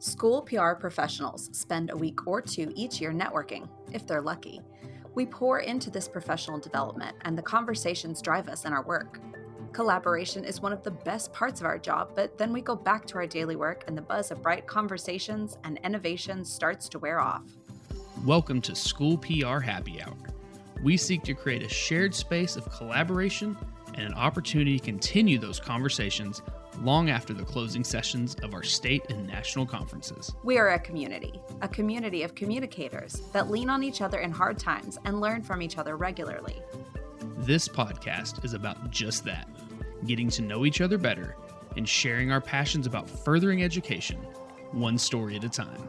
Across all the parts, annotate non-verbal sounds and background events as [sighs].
School PR professionals spend a week or two each year networking, if they're lucky. We pour into this professional development, and the conversations drive us in our work. Collaboration is one of the best parts of our job, but then we go back to our daily work, and the buzz of bright conversations and innovation starts to wear off. Welcome to School PR Happy Hour. We seek to create a shared space of collaboration and an opportunity to continue those conversations long after the closing sessions of our state and national conferences. We are a community, a community of communicators that lean on each other in hard times and learn from each other regularly. This podcast is about just that getting to know each other better and sharing our passions about furthering education, one story at a time.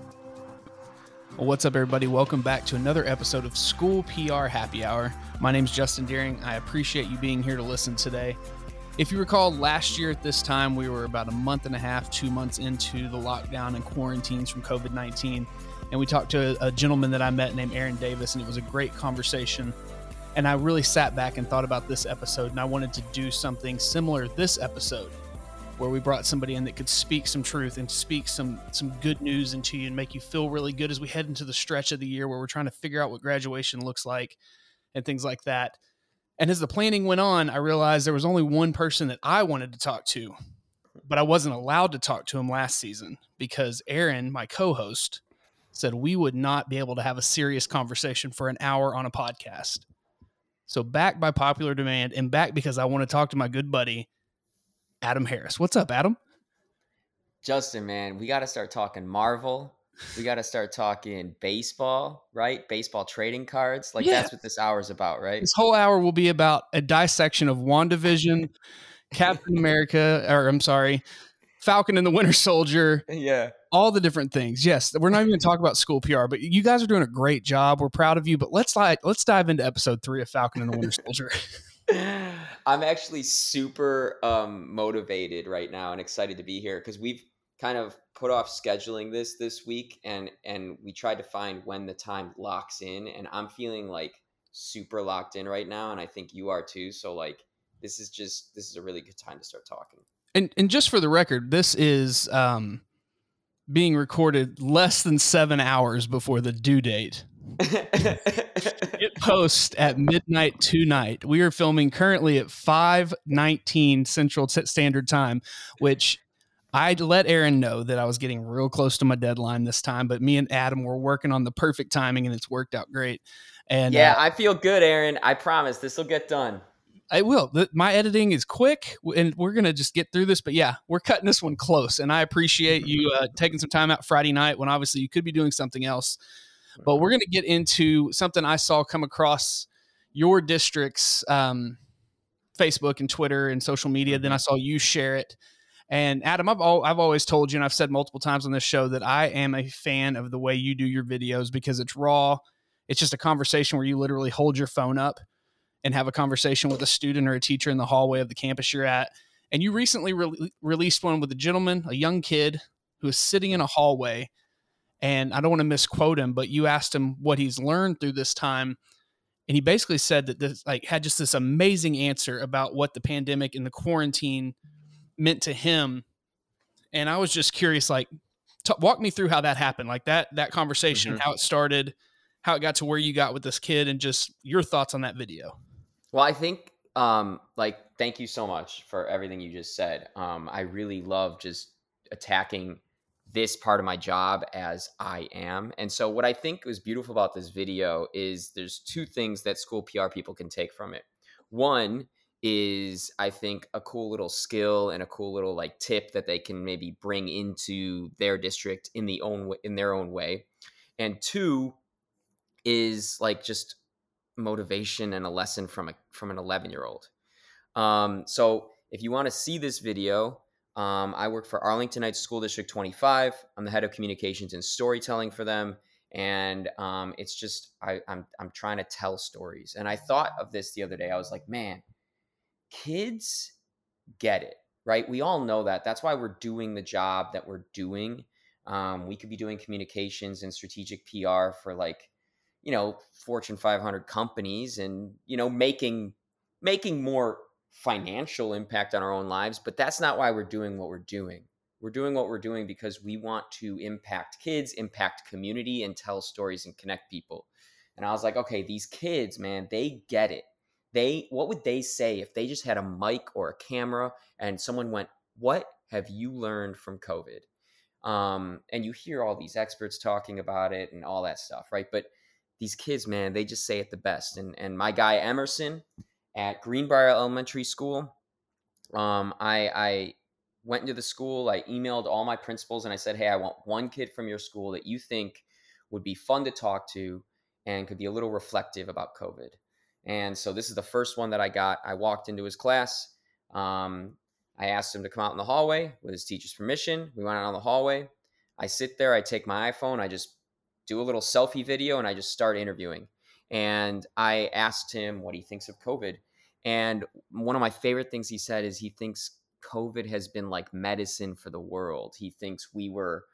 Well, what's up, everybody? Welcome back to another episode of School PR Happy Hour. My name is Justin Deering. I appreciate you being here to listen today. If you recall, last year at this time, we were about a month and a half, two months into the lockdown and quarantines from COVID 19. And we talked to a, gentleman that I met named Aaron Davis, and it was a great conversation. And I really sat back and thought about this episode, and I wanted to do something similar this episode, where we brought somebody in that could speak some truth and speak some some good news into you and make you feel really good as we head into the stretch of the year where we're trying to figure out what graduation looks like and things like that. And as the planning went on, I realized there was only one person that I wanted to talk to, but I wasn't allowed to talk to him last season because Erin, my co host, said we would not be able to have a serious conversation for an hour on a podcast. So, back by popular demand and back because I want to talk to my good buddy, Adam Harris. What's up, Adam? Justin, man, we got to start talking Marvel we got to start talking baseball, right? Baseball trading cards. Like yeah. that's what this hour is about, right? This whole hour will be about a dissection of WandaVision, Captain America, or I'm sorry, Falcon and the Winter Soldier. Yeah. All the different things. Yes, we're not even going to talk about school PR, but you guys are doing a great job. We're proud of you. But let's like let's dive into episode three of Falcon and the Winter Soldier. [laughs] I'm actually super um, motivated right now and excited to be here because we've kind of put off scheduling this this week and and we tried to find when the time locks in and i'm feeling like super locked in right now and i think you are too so like this is just this is a really good time to start talking and and just for the record this is um being recorded less than seven hours before the due date [laughs] it posts at midnight tonight. We are filming currently at 5:19 Central Standard Time, which I let Erin know that I was getting real close to my deadline this time, but me and Adam were working on the perfect timing and it's worked out great. And yeah, uh, I feel good, Erin. I promise this will get done. I will. The, my editing is quick, and we're gonna just get through this. But yeah, we're cutting this one close, and I appreciate you uh, taking some time out Friday night when obviously you could be doing something else. But we're gonna get into something I saw come across your district's um, Facebook and Twitter and social media. Then I saw you share it, and Adam, I've al- I've always told you, and I've said multiple times on this show that I am a fan of the way you do your videos because it's raw. It's just a conversation where you literally hold your phone up and have a conversation with a student or a teacher in the hallway of the campus you're at. And you recently re- released one with a gentleman, a young kid who is sitting in a hallway. And I don't want to misquote him, but you asked him what he's learned through this time. And he basically said that this like had just this amazing answer about what the pandemic and the quarantine meant to him. And I was just curious, like, t- walk me through how that happened, like that that conversation, mm-hmm. how it started, how it got to where you got with this kid, and just your thoughts on that video. Well, I think, um, like, thank you so much for everything you just said. Um, I really love just attacking this part of my job as I am. And so, what I think was beautiful about this video is there's two things that school PR people can take from it. One is I think a cool little skill and a cool little like tip that they can maybe bring into their district in the own in their own way. And two is like just motivation and a lesson from a from an 11 year old. Um, so if you want to see this video, um, I work for Arlington Heights School District 25. I'm the head of communications and storytelling for them, and um, it's just I, I'm I'm trying to tell stories. And I thought of this the other day. I was like, man, kids get it, right? We all know that. That's why we're doing the job that we're doing. Um, we could be doing communications and strategic PR for like, you know, Fortune 500 companies and, you know, making making more financial impact on our own lives, but that's not why we're doing what we're doing. we're doing what we're doing because we want to impact kids, impact community, and tell stories and connect people. And I was like, okay, these kids, man, they get it. They, what would they say if they just had a mic or a camera and someone went, "What have you learned from COVID?" Um, and you hear all these experts talking about it and all that stuff, right? But these kids, man, they just say it the best. And and my guy Emerson at Greenbrier Elementary School, um, I I went into the school, I emailed all my principals and I said, Hey, I want one kid from your school that you think would be fun to talk to and could be a little reflective about COVID. And so this is the first one that I got. I walked into his class. Um, I asked him to come out in the hallway with his teacher's permission. We went out on the hallway. I sit there, I take my iPhone, I just do a little selfie video, and I just start interviewing. And I asked him what he thinks of COVID. And one of my favorite things he said is he thinks COVID has been like medicine for the world. He thinks we were,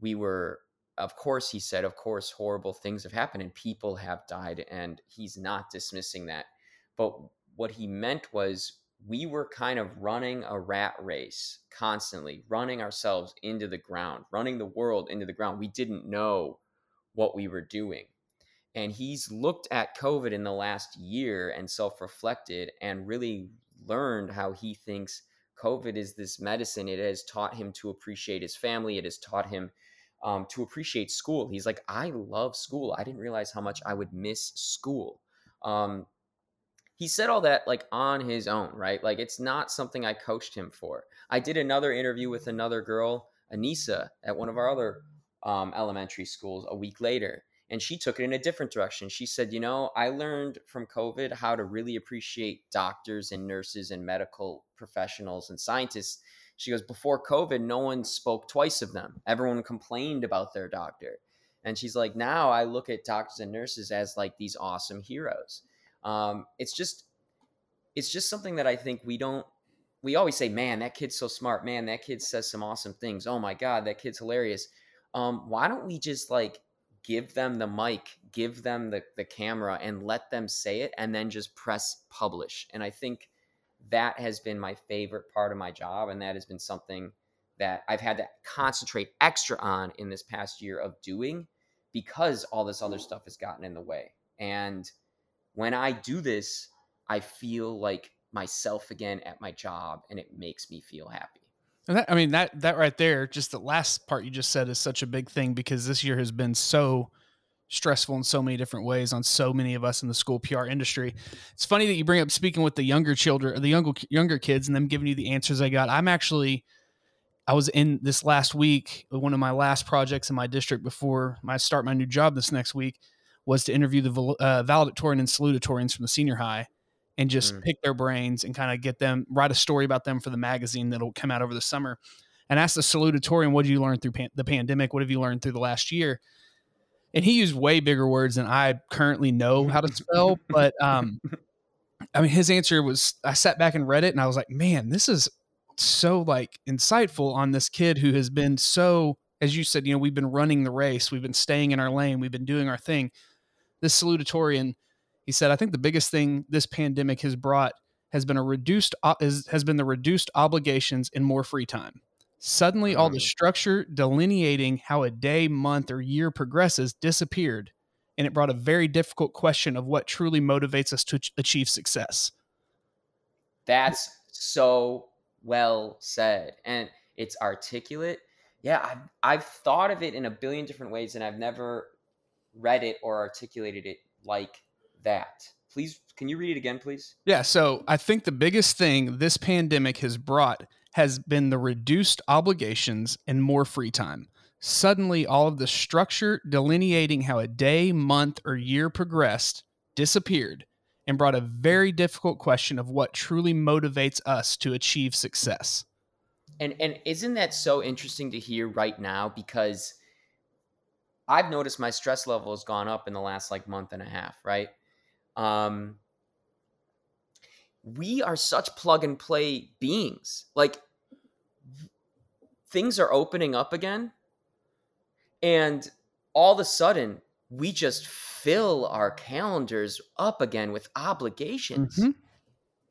we were, of course, he said, of course, horrible things have happened and people have died. And he's not dismissing that. But what he meant was we were kind of running a rat race constantly, running ourselves into the ground, running the world into the ground. We didn't know what we were doing. And he's looked at COVID in the last year and self reflected and really learned how he thinks COVID is this medicine. It has taught him to appreciate his family. It has taught him um, to appreciate school. He's like, I love school. I didn't realize how much I would miss school. Um, he said all that like on his own, right? Like it's not something I coached him for. I did another interview with another girl, Anissa, at one of our other um, elementary schools a week later and she took it in a different direction. She said, You know, I learned from COVID how to really appreciate doctors and nurses and medical professionals and scientists. She goes, Before COVID, no one spoke twice of them. Everyone complained about their doctor. And she's like, Now I look at doctors and nurses as like these awesome heroes. Um, it's just, it's just something that I think we don't, we always say, Man, that kid's so smart. Man, that kid says some awesome things. Oh my God, that kid's hilarious. Um, why don't we just like give them the mic, give them the, the camera, and let them say it, and then just press publish. And I think that has been my favorite part of my job. And that has been something that I've had to concentrate extra on in this past year of doing because all this other stuff has gotten in the way. And when I do this, I feel like myself again at my job and it makes me feel happy. And that, I mean that that right there, just the last part you just said is such a big thing because this year has been so stressful in so many different ways on so many of us in the school PR industry. It's funny that you bring up speaking with the younger children, the younger younger kids, and them giving you the answers I got. I'm actually, I was in this last week. One of my last projects in my district before I start my new job this next week was to interview the uh, valedictorian and salutatorians from the senior high and just mm. pick their brains and kind of get them write a story about them for the magazine that'll come out over the summer and ask the salutatorian what did you learn through pan- the pandemic? What have you learned through the last year? And he used way bigger words than i currently know how to spell but um [laughs] i mean his answer was i sat back and read it and i was like man this is so like insightful on this kid who has been so as you said you know we've been running the race we've been staying in our lane we've been doing our thing. This salutatorian he said, I think the biggest thing this pandemic has brought has been a reduced has been the reduced obligations and more free time. Suddenly, all the mm. structure delineating how a day, month, or year progresses disappeared, and it brought a very difficult question of what truly motivates us to achieve success. That's so well said, and it's articulate. Yeah, I've, I've thought of it in a billion different ways, and I've never read it or articulated it like that. Please, can you read it again, please? Yeah. So I think the biggest thing this pandemic has brought has been the reduced obligations and more free time. Suddenly, all of the structure delineating how a day, month, or year progressed disappeared and brought a very difficult question of what truly motivates us to achieve success. And and isn't that so interesting to hear right now because I've noticed my stress level has gone up in the last like month and a half, right? Um, we are such plug and play beings. Like things are opening up again, and all of a sudden, we just fill our calendars up again with obligations. Mm-hmm.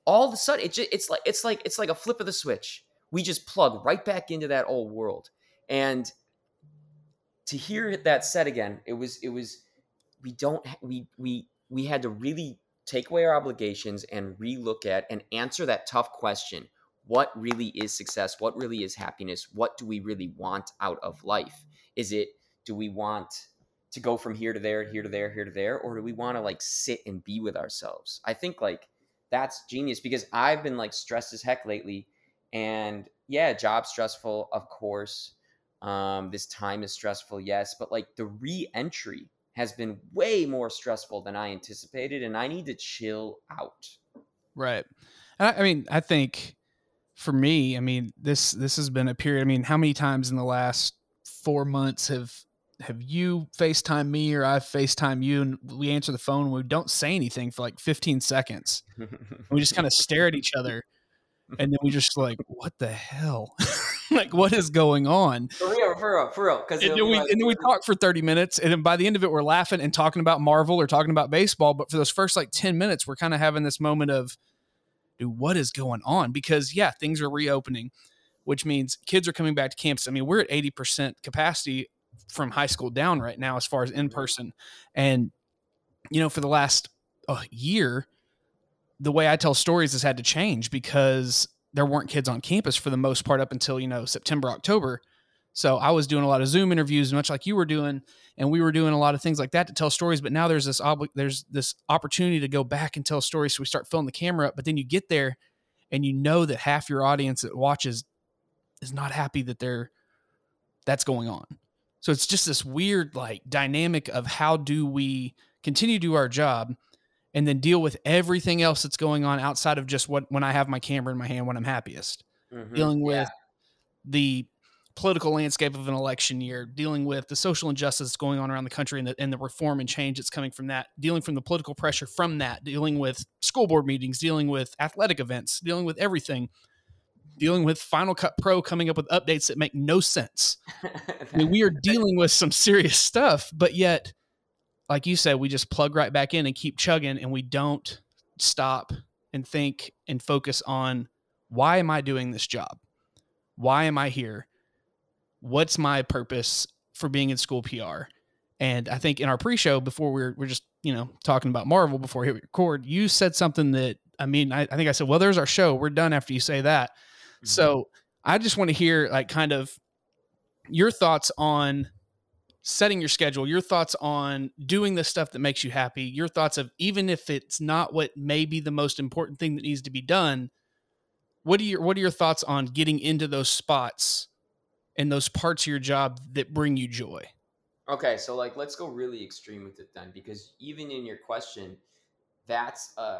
All of a sudden, it just, it's like it's like it's like a flip of the switch. we just plug right back into that old world. And to hear that said again, it was it was we don't we we we had to really take away our obligations and relook at and answer that tough question what really is success? What really is happiness? What do we really want out of life? Is it do we want to go from here to there here to there here to there or do we want to like sit and be with ourselves? I think like that's genius because i've been like stressed as heck lately and yeah job stressful of course um this time is stressful yes but like the re-entry has been way more stressful than I anticipated, and I need to chill out. Right. I, I mean, I think for me, I mean this this has been a period. I mean, how many times in the last four months have have you FaceTime me or I've FaceTime you and we answer the phone and we don't say anything for like 15 seconds. [laughs] we just kind of stare at each other and then we just like, what the hell? [laughs] like what is going on? For real, for real, for real. Because and, then we, like, and then we [laughs] talk for 30 minutes, and then by the end of it, we're laughing and talking about Marvel or talking about baseball. But for those first like 10 minutes, we're kind of having this moment of, dude, what is going on? Because yeah, things are reopening, which means kids are coming back to campus. I mean, we're at 80% capacity from high school down right now as far as in person. And, you know, for the last uh, year, the way I tell stories has had to change because there weren't kids on campus for the most part up until you know September October. So I was doing a lot of Zoom interviews, much like you were doing, and we were doing a lot of things like that to tell stories. But now there's this there's this opportunity to go back and tell stories. So we start filling the camera up. But then you get there, and you know that half your audience that watches is not happy that they're that's going on. So it's just this weird like dynamic of how do we continue to do our job and then deal with everything else that's going on outside of just what when I have my camera in my hand when I'm happiest. Mm-hmm. Dealing with yeah. the political landscape of an election year, dealing with the social injustice that's going on around the country and the, and the reform and change that's coming from that, dealing from the political pressure from that, dealing with school board meetings, dealing with athletic events, dealing with everything, dealing with Final Cut Pro coming up with updates that make no sense. [laughs] I mean, we are dealing with some serious stuff, but yet – like you said, we just plug right back in and keep chugging and we don't stop and think and focus on why am I doing this job? Why am I here? What's my purpose for being in school PR? And I think in our pre-show before we are we're just, you know, talking about Marvel before we record, you said something that I mean, I, I think I said, well, there's our show. We're done after you say that. Mm-hmm. So I just want to hear like kind of your thoughts on setting your schedule, your thoughts on doing the stuff that makes you happy, your thoughts of even if it's not what may be the most important thing that needs to be done, what are your what are your thoughts on getting into those spots and those parts of your job that bring you joy? Okay, so like let's go really extreme with it then because even in your question, that's a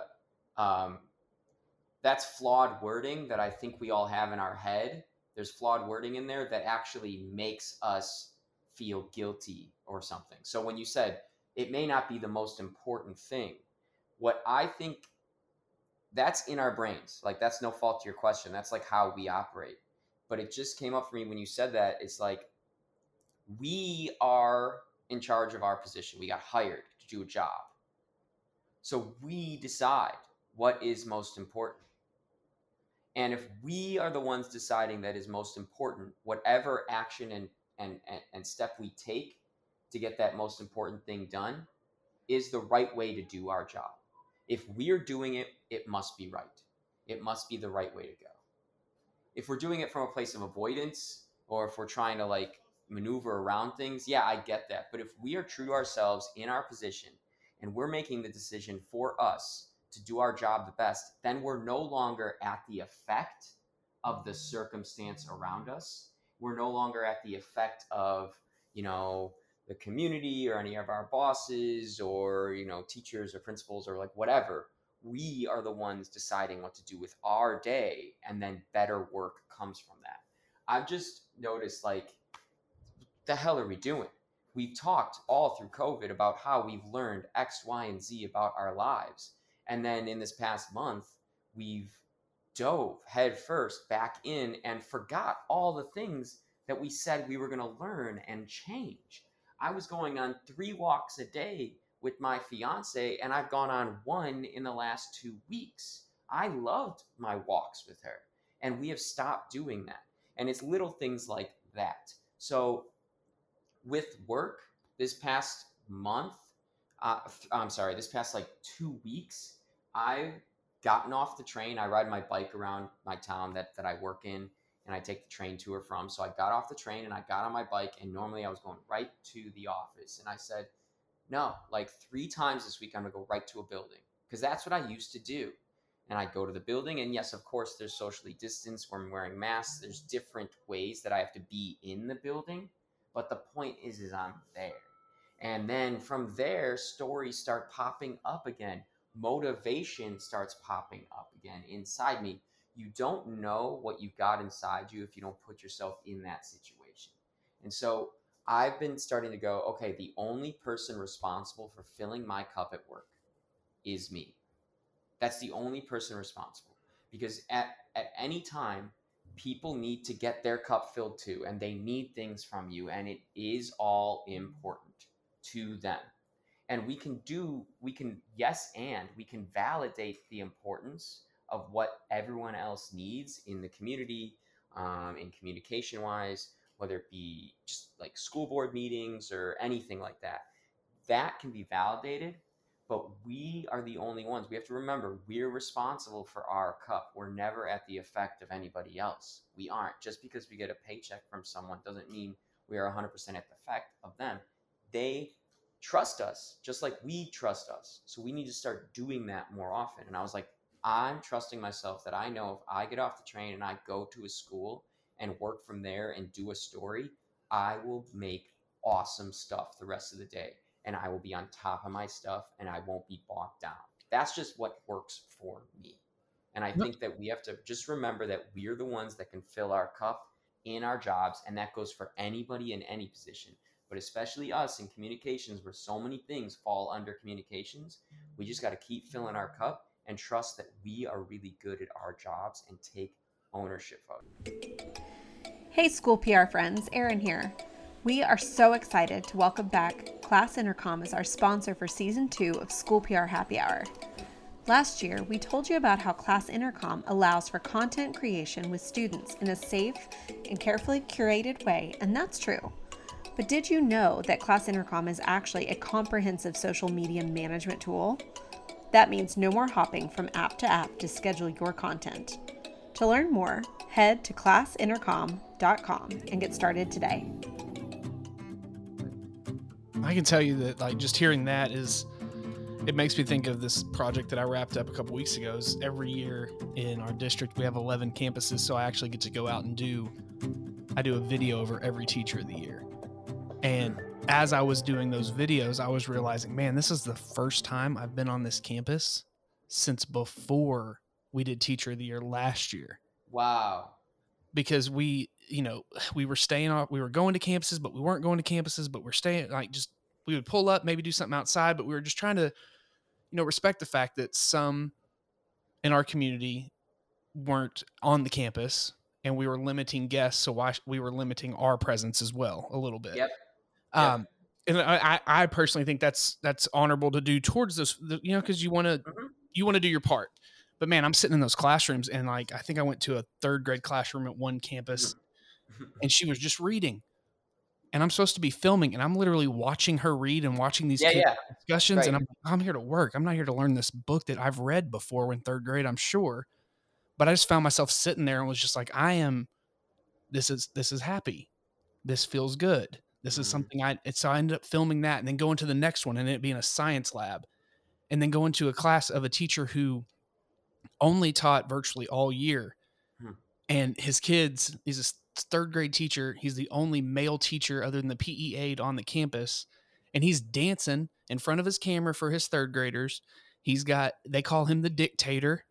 um that's flawed wording that I think we all have in our head. There's flawed wording in there that actually makes us feel guilty or something. So when you said it may not be the most important thing, what I think that's in our brains. Like that's no fault to your question. That's like how we operate. But it just came up for me when you said that. It's like we are in charge of our position. We got hired to do a job. So we decide what is most important. And if we are the ones deciding that is most important, whatever action and and, and, and step we take to get that most important thing done is the right way to do our job. If we're doing it, it must be right. It must be the right way to go. If we're doing it from a place of avoidance or if we're trying to like maneuver around things, yeah, I get that. But if we are true to ourselves in our position and we're making the decision for us to do our job the best, then we're no longer at the effect of the circumstance around us we're no longer at the effect of you know the community or any of our bosses or you know teachers or principals or like whatever. We are the ones deciding what to do with our day and then better work comes from that. I've just noticed like the hell are we doing? We've talked all through covid about how we've learned x y and z about our lives and then in this past month we've dove headfirst back in and forgot all the things that we said we were going to learn and change. I was going on three walks a day with my fiance, and I've gone on one in the last two weeks. I loved my walks with her. And we have stopped doing that. And it's little things like that. So with work this past month, uh, I'm sorry, this past like two weeks, I've gotten off the train. I ride my bike around my town that, that I work in and I take the train to or from. So I got off the train and I got on my bike, and normally I was going right to the office. And I said, no, like three times this week, I'm gonna go right to a building because that's what I used to do. And I go to the building, and yes, of course, there's socially distanced. Where I'm wearing masks. There's different ways that I have to be in the building, but the point is, is I'm there. And then from there, stories start popping up again. Motivation starts popping up again inside me you don't know what you've got inside you if you don't put yourself in that situation. And so I've been starting to go, okay, the only person responsible for filling my cup at work is me. That's the only person responsible. Because at, at any time, people need to get their cup filled too, and they need things from you, and it is all important to them. And we can do, we can, yes, and we can validate the importance of what everyone else needs in the community, um, in communication wise, whether it be just like school board meetings or anything like that. That can be validated, but we are the only ones. We have to remember we're responsible for our cup. We're never at the effect of anybody else. We aren't. Just because we get a paycheck from someone doesn't mean we are 100% at the effect of them. They trust us just like we trust us. So we need to start doing that more often. And I was like, I'm trusting myself that I know if I get off the train and I go to a school and work from there and do a story, I will make awesome stuff the rest of the day and I will be on top of my stuff and I won't be bogged down. That's just what works for me. And I think that we have to just remember that we're the ones that can fill our cup in our jobs. And that goes for anybody in any position, but especially us in communications, where so many things fall under communications. We just got to keep filling our cup and trust that we are really good at our jobs and take ownership of it. Hey, school PR friends, Erin here. We are so excited to welcome back Class Intercom as our sponsor for season two of School PR Happy Hour. Last year, we told you about how Class Intercom allows for content creation with students in a safe and carefully curated way, and that's true. But did you know that Class Intercom is actually a comprehensive social media management tool? That means no more hopping from app to app to schedule your content. To learn more, head to classintercom.com and get started today. I can tell you that like just hearing that is it makes me think of this project that I wrapped up a couple weeks ago. Is every year in our district we have 11 campuses, so I actually get to go out and do I do a video over every teacher of the year. And as I was doing those videos, I was realizing, man, this is the first time I've been on this campus since before we did Teacher of the Year last year. Wow. Because we, you know, we were staying off, we were going to campuses, but we weren't going to campuses, but we're staying like just, we would pull up, maybe do something outside, but we were just trying to, you know, respect the fact that some in our community weren't on the campus and we were limiting guests. So why we were limiting our presence as well a little bit. Yep. Um, and I, I personally think that's that's honorable to do towards this, you know, because you want to mm-hmm. you want to do your part. But man, I'm sitting in those classrooms, and like I think I went to a third grade classroom at one campus, mm-hmm. [laughs] and she was just reading, and I'm supposed to be filming, and I'm literally watching her read and watching these yeah, yeah. discussions, right. and I'm I'm here to work. I'm not here to learn this book that I've read before in third grade, I'm sure, but I just found myself sitting there and was just like, I am. This is this is happy. This feels good this is mm-hmm. something I, so I ended up filming that and then going to the next one and it being a science lab and then going to a class of a teacher who only taught virtually all year. Hmm. And his kids, he's a third grade teacher. He's the only male teacher other than the PE aide on the campus. And he's dancing in front of his camera for his third graders. He's got, they call him the dictator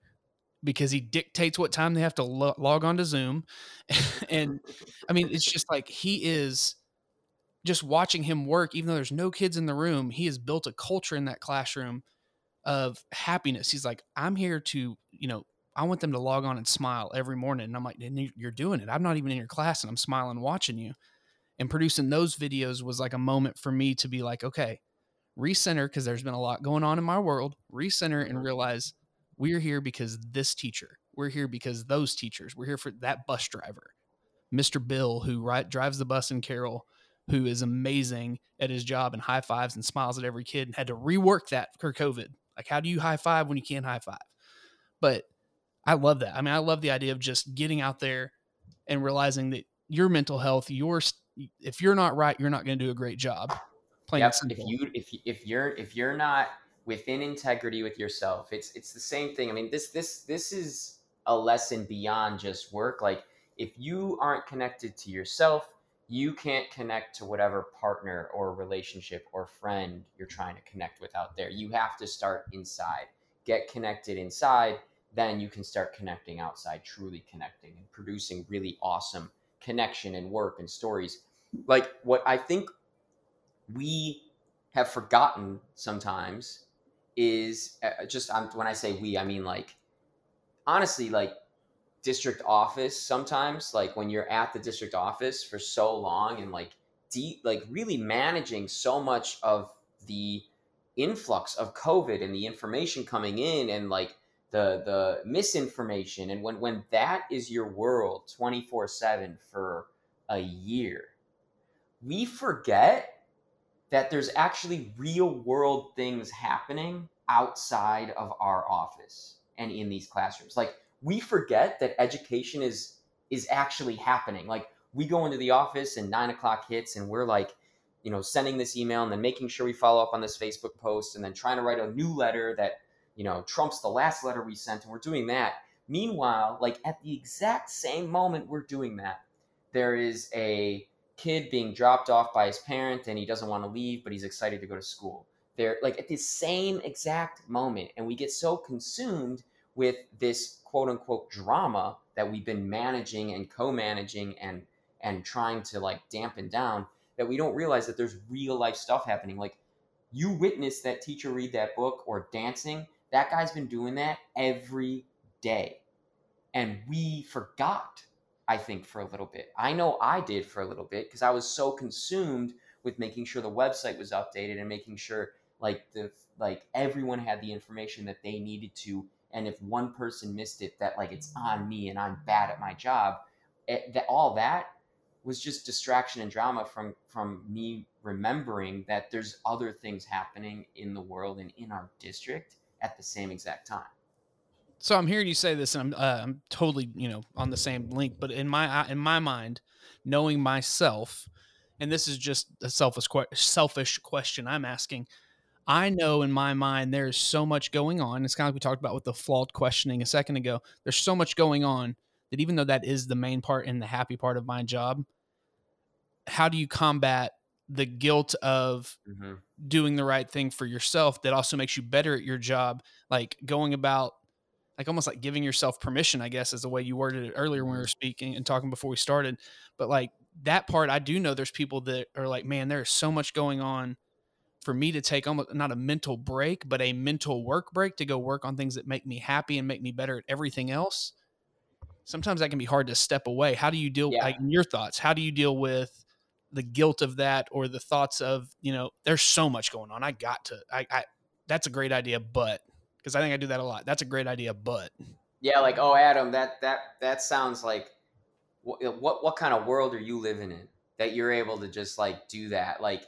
because he dictates what time they have to lo- log on to Zoom. [laughs] and I mean, it's [laughs] just like he is just watching him work, even though there's no kids in the room, he has built a culture in that classroom of happiness. He's like, I'm here to, you know, I want them to log on and smile every morning. And I'm like, you're doing it. I'm not even in your class and I'm smiling watching you. And producing those videos was like a moment for me to be like, okay, recenter, because there's been a lot going on in my world, recenter and mm-hmm. realize we're here because this teacher, We're here because those teachers. We're here for that bus driver, Mr. Bill, who right, drives the bus in Carroll, who is amazing at his job and high fives and smiles at every kid and had to rework that for COVID. Like, how do you high five when you can't high five? But I love that. I mean, I love the idea of just getting out there and realizing that your mental health, your if you're not right, you're not going to do a great job. Plain yep. If you if if you're if you're not within integrity with yourself, it's it's the same thing. I mean, this this this is a lesson beyond just work. Like if you aren't connected to yourself, you can't connect to whatever partner or relationship or friend you're trying to connect with out there. You have to start inside. Get connected inside, then you can start connecting outside, truly connecting and producing really awesome connection and work and stories. Like what I think we have forgotten sometimes is uh, just I'm, when I say we, I mean like honestly, like district office. Sometimes, like when you're at the district office for so long and like deep, like really managing so much of the influx of COVID and the information coming in and like the the misinformation and when when that is your world 24/7 for a year we forget that there's actually real world things happening outside of our office and in these classrooms like we forget that education is is actually happening like we go into the office and nine o'clock hits and we're like you know sending this email and then making sure we follow up on this facebook post and then trying to write a new letter that you know trumps the last letter we sent and we're doing that meanwhile like at the exact same moment we're doing that there is a kid being dropped off by his parent and he doesn't want to leave, but he's excited to go to school. They're like at the same exact moment. And we get so consumed with this quote unquote drama that we've been managing and co-managing and and trying to like dampen down that we don't realize that there's real life stuff happening. Like you witness that teacher read that book or dancing, that guy's been doing that every day. And we forgot I think, for a little bit. I know I did for a little bit because I was so consumed with making sure the website was updated and making sure like the like everyone had the information that they needed to and if one person missed it that like it's on me and i'm bad at my job it, eh, that all that was just distraction and drama from from me remembering that there's other things happening in the world and in our district at the same exact time so I'm hearing you say this, and I'm uh, I'm totally you know on the same link. But in my in my mind, knowing myself, and this is just a selfish selfish question I'm asking. I know in my mind there is so much going on. It's kind of like we talked about with the flawed questioning a second ago. There's so much going on that even though that is the main part and the happy part of my job, how do you combat the guilt of mm-hmm. doing the right thing for yourself that also makes you better at your job? Like going about like almost like giving yourself permission, I guess, is the way you worded it earlier when we were mm-hmm. speaking and talking before we started. But like that part, I do know there's people that are like, man, there's so much going on for me to take almost not a mental break, but a mental work break to go work on things that make me happy and make me better at everything else. Sometimes that can be hard to step away. How do you deal yeah. like your thoughts? How do you deal with the guilt of that or the thoughts of, you know, there's so much going on. I got to I, I that's a great idea, but because I think I do that a lot. That's a great idea, but yeah, like oh, Adam, that that that sounds like what what, what kind of world are you living in that you're able to just like do that? Like,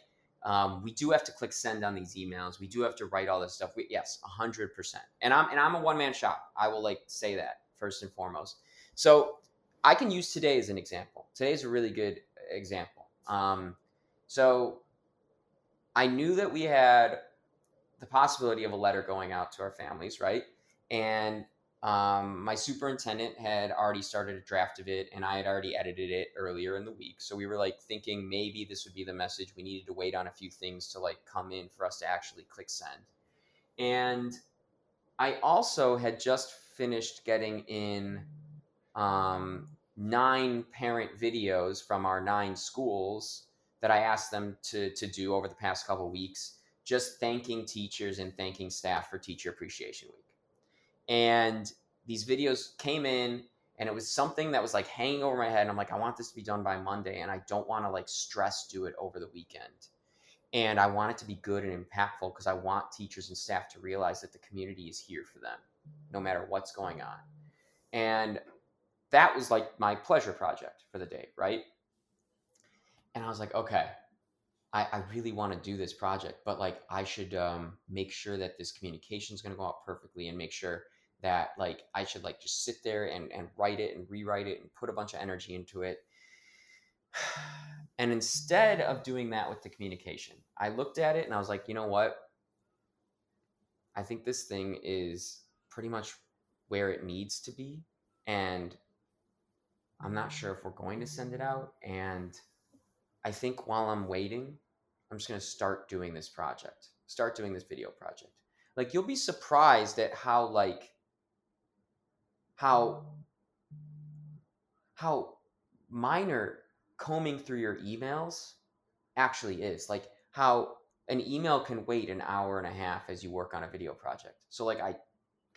um, we do have to click send on these emails. We do have to write all this stuff. We, yes, hundred percent. And I'm and I'm a one man shop. I will like say that first and foremost. So I can use today as an example. Today is a really good example. Um, so I knew that we had the possibility of a letter going out to our families, right? And um, my superintendent had already started a draft of it, and I had already edited it earlier in the week. So we were like thinking maybe this would be the message. We needed to wait on a few things to like come in for us to actually click send. And I also had just finished getting in um, nine parent videos from our nine schools that I asked them to to do over the past couple weeks just thanking teachers and thanking staff for Teacher Appreciation Week. And these videos came in and it was something that was like hanging over my head. And I'm like, I want this to be done by Monday and I don't want to like stress do it over the weekend. And I want it to be good and impactful because I want teachers and staff to realize that the community is here for them no matter what's going on. And that was like my pleasure project for the day, right? And I was like, okay, I, I really want to do this project, but like I should um, make sure that this communication is going to go out perfectly and make sure that like I should like just sit there and, and write it and rewrite it and put a bunch of energy into it. [sighs] And instead of doing that with the communication, I looked at it and I was like, you know what? I think this thing is pretty much where it needs to be. And I'm not sure if we're going to send it out. And I think while I'm waiting, I'm just going to start doing this project, start doing this video project. Like, you'll be surprised at how, like, how, how minor combing through your emails actually is. Like, how an email can wait an hour and a half as you work on a video project. So, like, I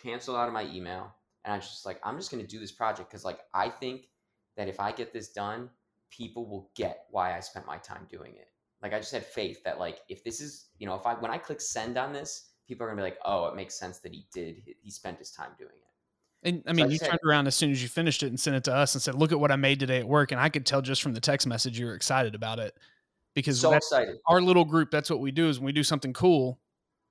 canceled out of my email and I was just like, I'm just going to do this project because, like, I think that if I get this done, people will get why I spent my time doing it. Like, I just had faith that, like, if this is, you know, if I, when I click send on this, people are going to be like, oh, it makes sense that he did, he spent his time doing it. And I mean, so you turned around as soon as you finished it and sent it to us and said, "Look at what I made today at work." And I could tell just from the text message you were excited about it because so excited. Our little group, that's what we do is when we do something cool,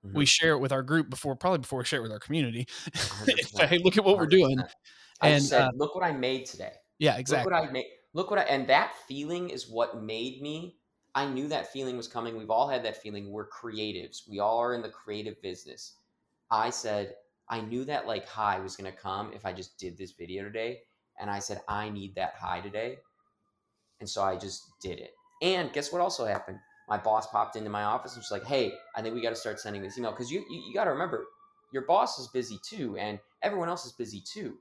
mm-hmm. we share it with our group before, probably before we share it with our community. [laughs] hey, look at what we are doing. I and said, uh, look what I made today. Yeah, exactly. Look what I made. Look what I and that feeling is what made me. I knew that feeling was coming. We've all had that feeling. We're creatives. We all are in the creative business. I said, I knew that like high was to come if I just did this video today. And I said, I need that high today. And so I just did it. And guess what also happened? My boss popped into my office and was like, hey, I think we got to start sending this email. Because you, you, you got to remember, your boss is busy too. And everyone else is busy too.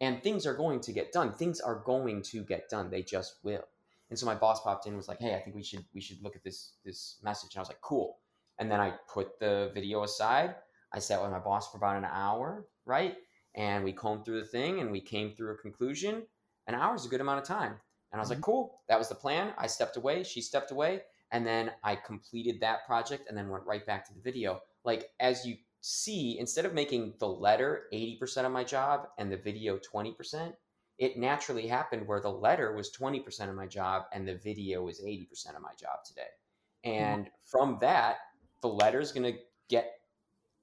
And things are going to get done. Things are going to get done. They just will. And so my boss popped in and was like, hey, I think we should we should look at this this message. And I was like, cool. And then I put the video aside I sat with my boss for about an hour, right? And we combed through the thing and we came through a conclusion. An hour is a good amount of time. And I was mm-hmm. like, cool, that was the plan. I stepped away, she stepped away, and then I completed that project and then went right back to the video. Like, as you see, instead of making the letter 80% of my job and the video 20%, it naturally happened where the letter was 20% of my job and the video was 80% of my job today. Mm-hmm. And mm-hmm. from that, the letter is going to get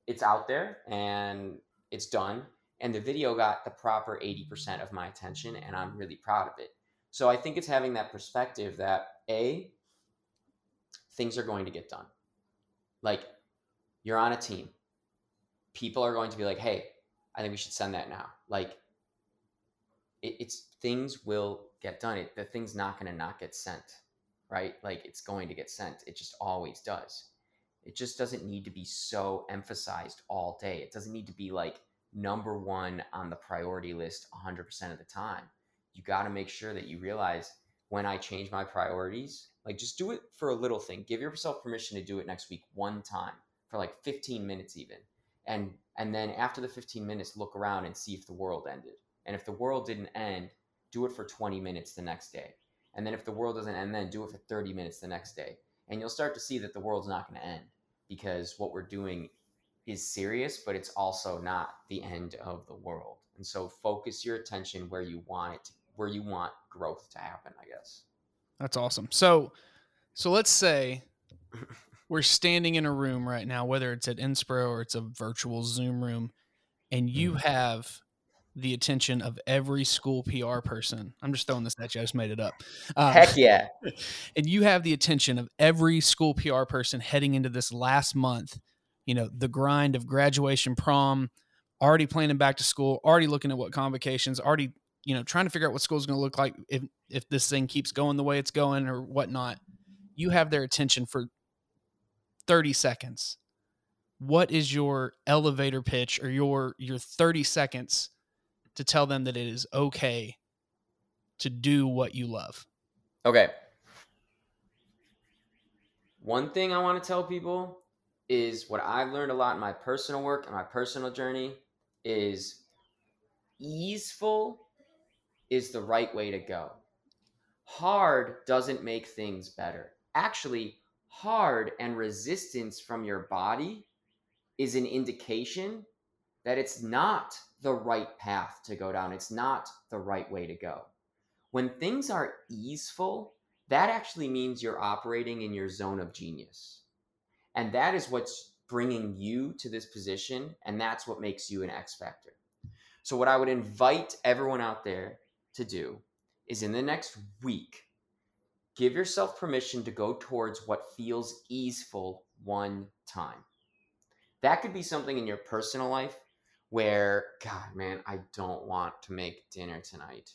it's out there and it's done. And the video got the proper 80% of my attention, and I'm really proud of it. So I think it's having that perspective that A, things are going to get done. Like you're on a team. People are going to be like, hey, I think we should send that now. Like it, it's things will get done. It, the thing's not going to not get sent, right? Like it's going to get sent. It just always does. It just doesn't need to be so emphasized all day. It doesn't need to be like number one on the priority list 100% of the time. You got to make sure that you realize when I change my priorities, like just do it for a little thing. Give yourself permission to do it next week one time for like 15 minutes even. And and then after the 15 minutes look around and see if the world ended. And if the world didn't end, do it for 20 minutes the next day. And then if the world doesn't end then do it for 30 minutes the next day. And you'll start to see that the world's not going to end because what we're doing is serious, but it's also not the end of the world. And so focus your attention where you want it, to, where you want growth to happen, I guess. That's awesome. So, so let's say [laughs] we're standing in a room right now, whether it's at NSPRA or it's a virtual Zoom room, and you mm-hmm. have the attention of every school PR person. I'm just throwing this at you. I just made it up. Um, Heck yeah. [laughs] And you have the attention of every school PR person heading into this last month, you know, the grind of graduation, prom, already planning back to school, already looking at what convocations, already, you know, trying to figure out what school's going to look like if, if this thing keeps going the way it's going or whatnot. You have their attention for 30 seconds. What is your elevator pitch or your your 30 seconds to tell them that it is okay to do what you love. Okay. One thing I want to tell people is what I've learned a lot in my personal work and my personal journey is easeful is the right way to go. Hard doesn't make things better. Actually, hard and resistance from your body is an indication that it's not the right path to go down. It's not the right way to go. When things are easeful, that actually means you're operating in your zone of genius. And that is what's bringing you to this position. And that's what makes you an X Factor. So, what I would invite everyone out there to do is in the next week, give yourself permission to go towards what feels easeful one time. That could be something in your personal life where, God, man, I don't want to make dinner tonight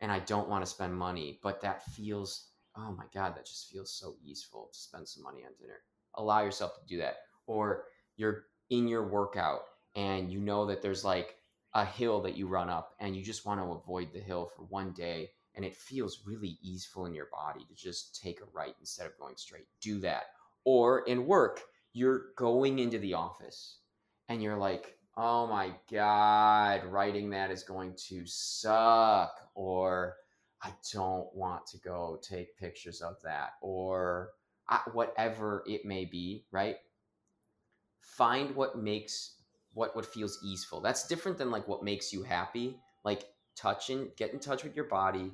and I don't want to spend money, but that feels, oh my God, that just feels so easeful to spend some money on dinner. Allow yourself to do that. Or you're in your workout and you know that there's like a hill that you run up and you just want to avoid the hill for one day and it feels really easeful in your body to just take a right instead of going straight. Do that. Or in work, you're going into the office and you're like, oh my God, writing that is going to suck. Or I don't want to go take pictures of that. Or whatever it may be, right? Find what makes what what feels easeful. That's different than like what makes you happy. Like touching, get in touch with your body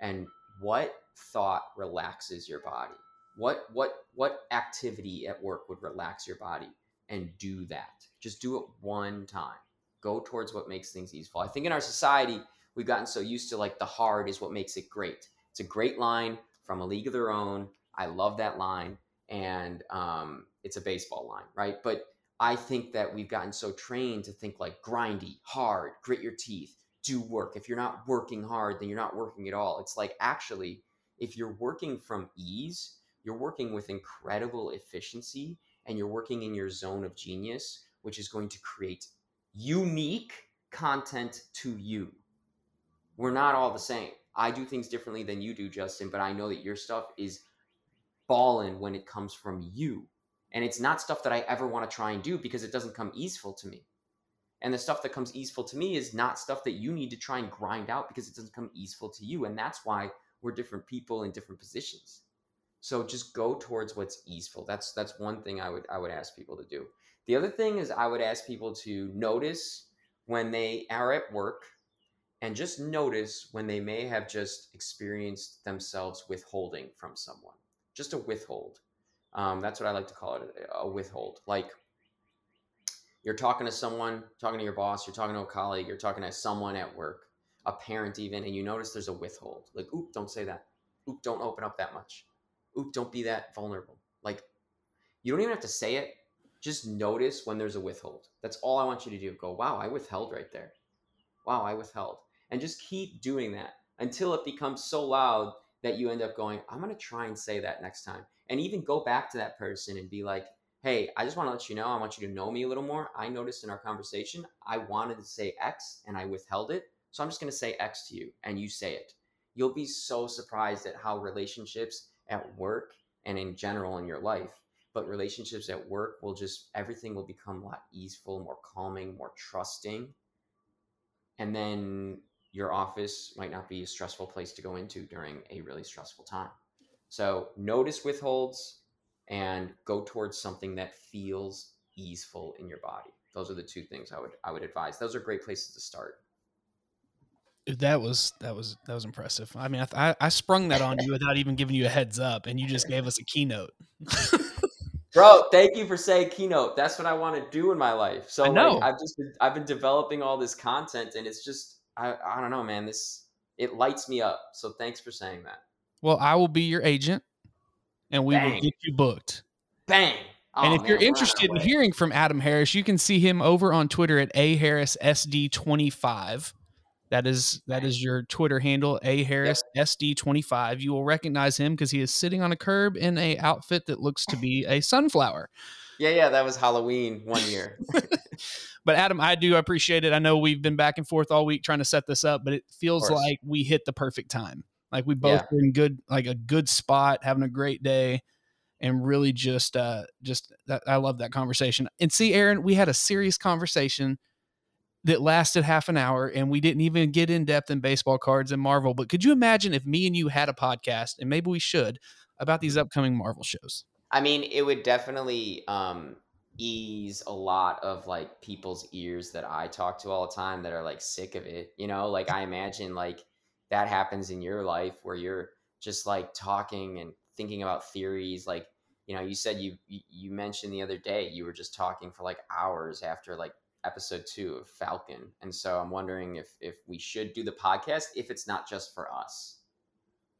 and what thought relaxes your body. What what what activity at work would relax your body and do that. Just do it one time. Go towards what makes things easeful. I think in our society, we've gotten so used to like the hard is what makes it great. It's a great line from A League of Their Own. I love that line. And um, it's a baseball line, right? But I think that we've gotten so trained to think like grindy, hard, grit your teeth, do work. If you're not working hard, then you're not working at all. It's like actually, if you're working from ease, you're working with incredible efficiency and you're working in your zone of genius, which is going to create unique content to you. We're not all the same. I do things differently than you do, Justin, but I know that your stuff is ballin' when it comes from you. And it's not stuff that I ever want to try and do because it doesn't come easeful to me. And the stuff that comes easeful to me is not stuff that you need to try and grind out because it doesn't come easeful to you. And that's why we're different people in different positions. So just go towards what's easeful. That's that's one thing I would I would ask people to do. The other thing is I would ask people to notice when they are at work and just notice when they may have just experienced themselves withholding from someone. Just a withhold. Um, that's what I like to call it a withhold. Like you're talking to someone, talking to your boss, you're talking to a colleague, you're talking to someone at work, a parent even, and you notice there's a withhold. Like, oop, don't say that. Oop, don't open up that much. Oop, don't be that vulnerable. Like, you don't even have to say it. Just notice when there's a withhold. That's all I want you to do. Go, wow, I withheld right there. Wow, I withheld. And just keep doing that until it becomes so loud that you end up going, I'm going to try and say that next time. And even go back to that person and be like, hey, I just want to let you know, I want you to know me a little more. I noticed in our conversation, I wanted to say X and I withheld it. So I'm just going to say X to you and you say it. You'll be so surprised at how relationships at work and in general in your life, but relationships at work will just, everything will become a lot easeful, more calming, more trusting. And then your office might not be a stressful place to go into during a really stressful time. So notice withholds, and go towards something that feels easeful in your body. Those are the two things I would I would advise. Those are great places to start. That was that was that was impressive. I mean, I, I sprung that on you without even giving you a heads up, and you just gave us a keynote. [laughs] Bro, thank you for saying keynote. That's what I want to do in my life. So I know. Like, I've just been, I've been developing all this content, and it's just I I don't know, man. This it lights me up. So thanks for saying that. Well, I will be your agent and we Bang. will get you booked. Bang. Oh, and if man, you're interested in hearing from Adam Harris, you can see him over on Twitter at a harris sd 25 That is that is your Twitter handle, a harris sd 25 You will recognize him because he is sitting on a curb in a outfit that looks to be a sunflower. Yeah, yeah, that was Halloween one year. [laughs] but Adam, I do appreciate it. I know we've been back and forth all week trying to set this up, but it feels like we hit the perfect time. Like we both yeah. were in good, like a good spot, having a great day, and really just, uh, just that, I love that conversation. And see, Erin, we had a serious conversation that lasted half an hour, and we didn't even get in depth in baseball cards and Marvel. But could you imagine if me and you had a podcast, and maybe we should, about these mm-hmm. upcoming Marvel shows? I mean, it would definitely um, ease a lot of like people's ears that I talk to all the time that are like sick of it. You know, like I imagine like that happens in your life where you're just like talking and thinking about theories like you know you said you you mentioned the other day you were just talking for like hours after like episode 2 of Falcon and so I'm wondering if if we should do the podcast if it's not just for us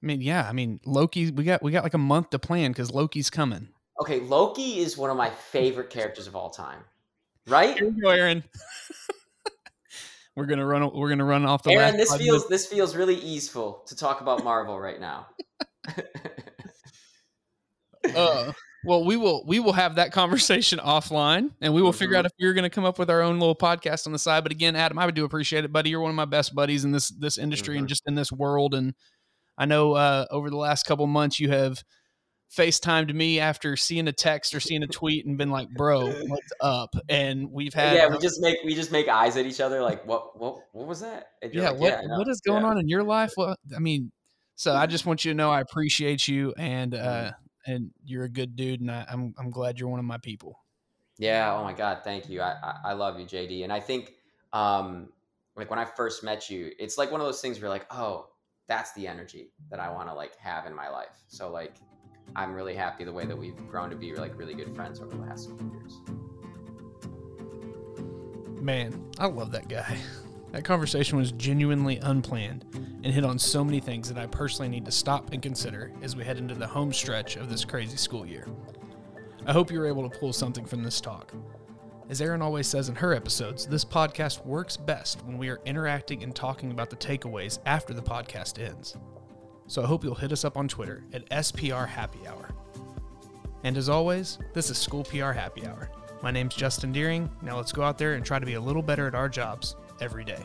I mean yeah I mean Loki we got we got like a month to plan cuz Loki's coming Okay Loki is one of my favorite characters of all time right Here you go Erin [laughs] we're gonna run. We're gonna run off the. Erin, this feels minutes. this feels really easeful to talk about Marvel right now. [laughs] uh, well, we will we will have that conversation [laughs] offline, and we will mm-hmm. figure out if we're going to come up with our own little podcast on the side. But again, Adam, I would do appreciate it, buddy. You're one of my best buddies in this this industry mm-hmm. and just in this world. And I know uh, over the last couple months you have FaceTimed me after seeing a text or seeing a [laughs] tweet and been like, "Bro, what's up?" And we've had yeah, we just make we just make eyes at each other like, "What what what was that?" Yeah, like, what yeah, what is going yeah. on in your life? Well, I mean, so I just want you to know I appreciate you and uh and you're a good dude, and I, I'm I'm glad you're one of my people. Yeah. Oh my God. Thank you. I I, I love you, JD. And I think um like when I first met you, it's like one of those things where like, oh, that's the energy that I want to like have in my life. So like I'm really happy the way that we've grown to be like really good friends over the last few years. Man, I love that guy. [laughs] That conversation was genuinely unplanned and hit on so many things that I personally need to stop and consider as we head into the home stretch of this crazy school year. I hope you were able to pull something from this talk. As Erin always says in her episodes, this podcast works best when we are interacting and talking about the takeaways after the podcast ends so I hope you'll hit us up on Twitter at SPR Happy Hour. And as always, this is School PR Happy Hour. My name's Justin Deering. Now let's go out there and try to be a little better at our jobs every day.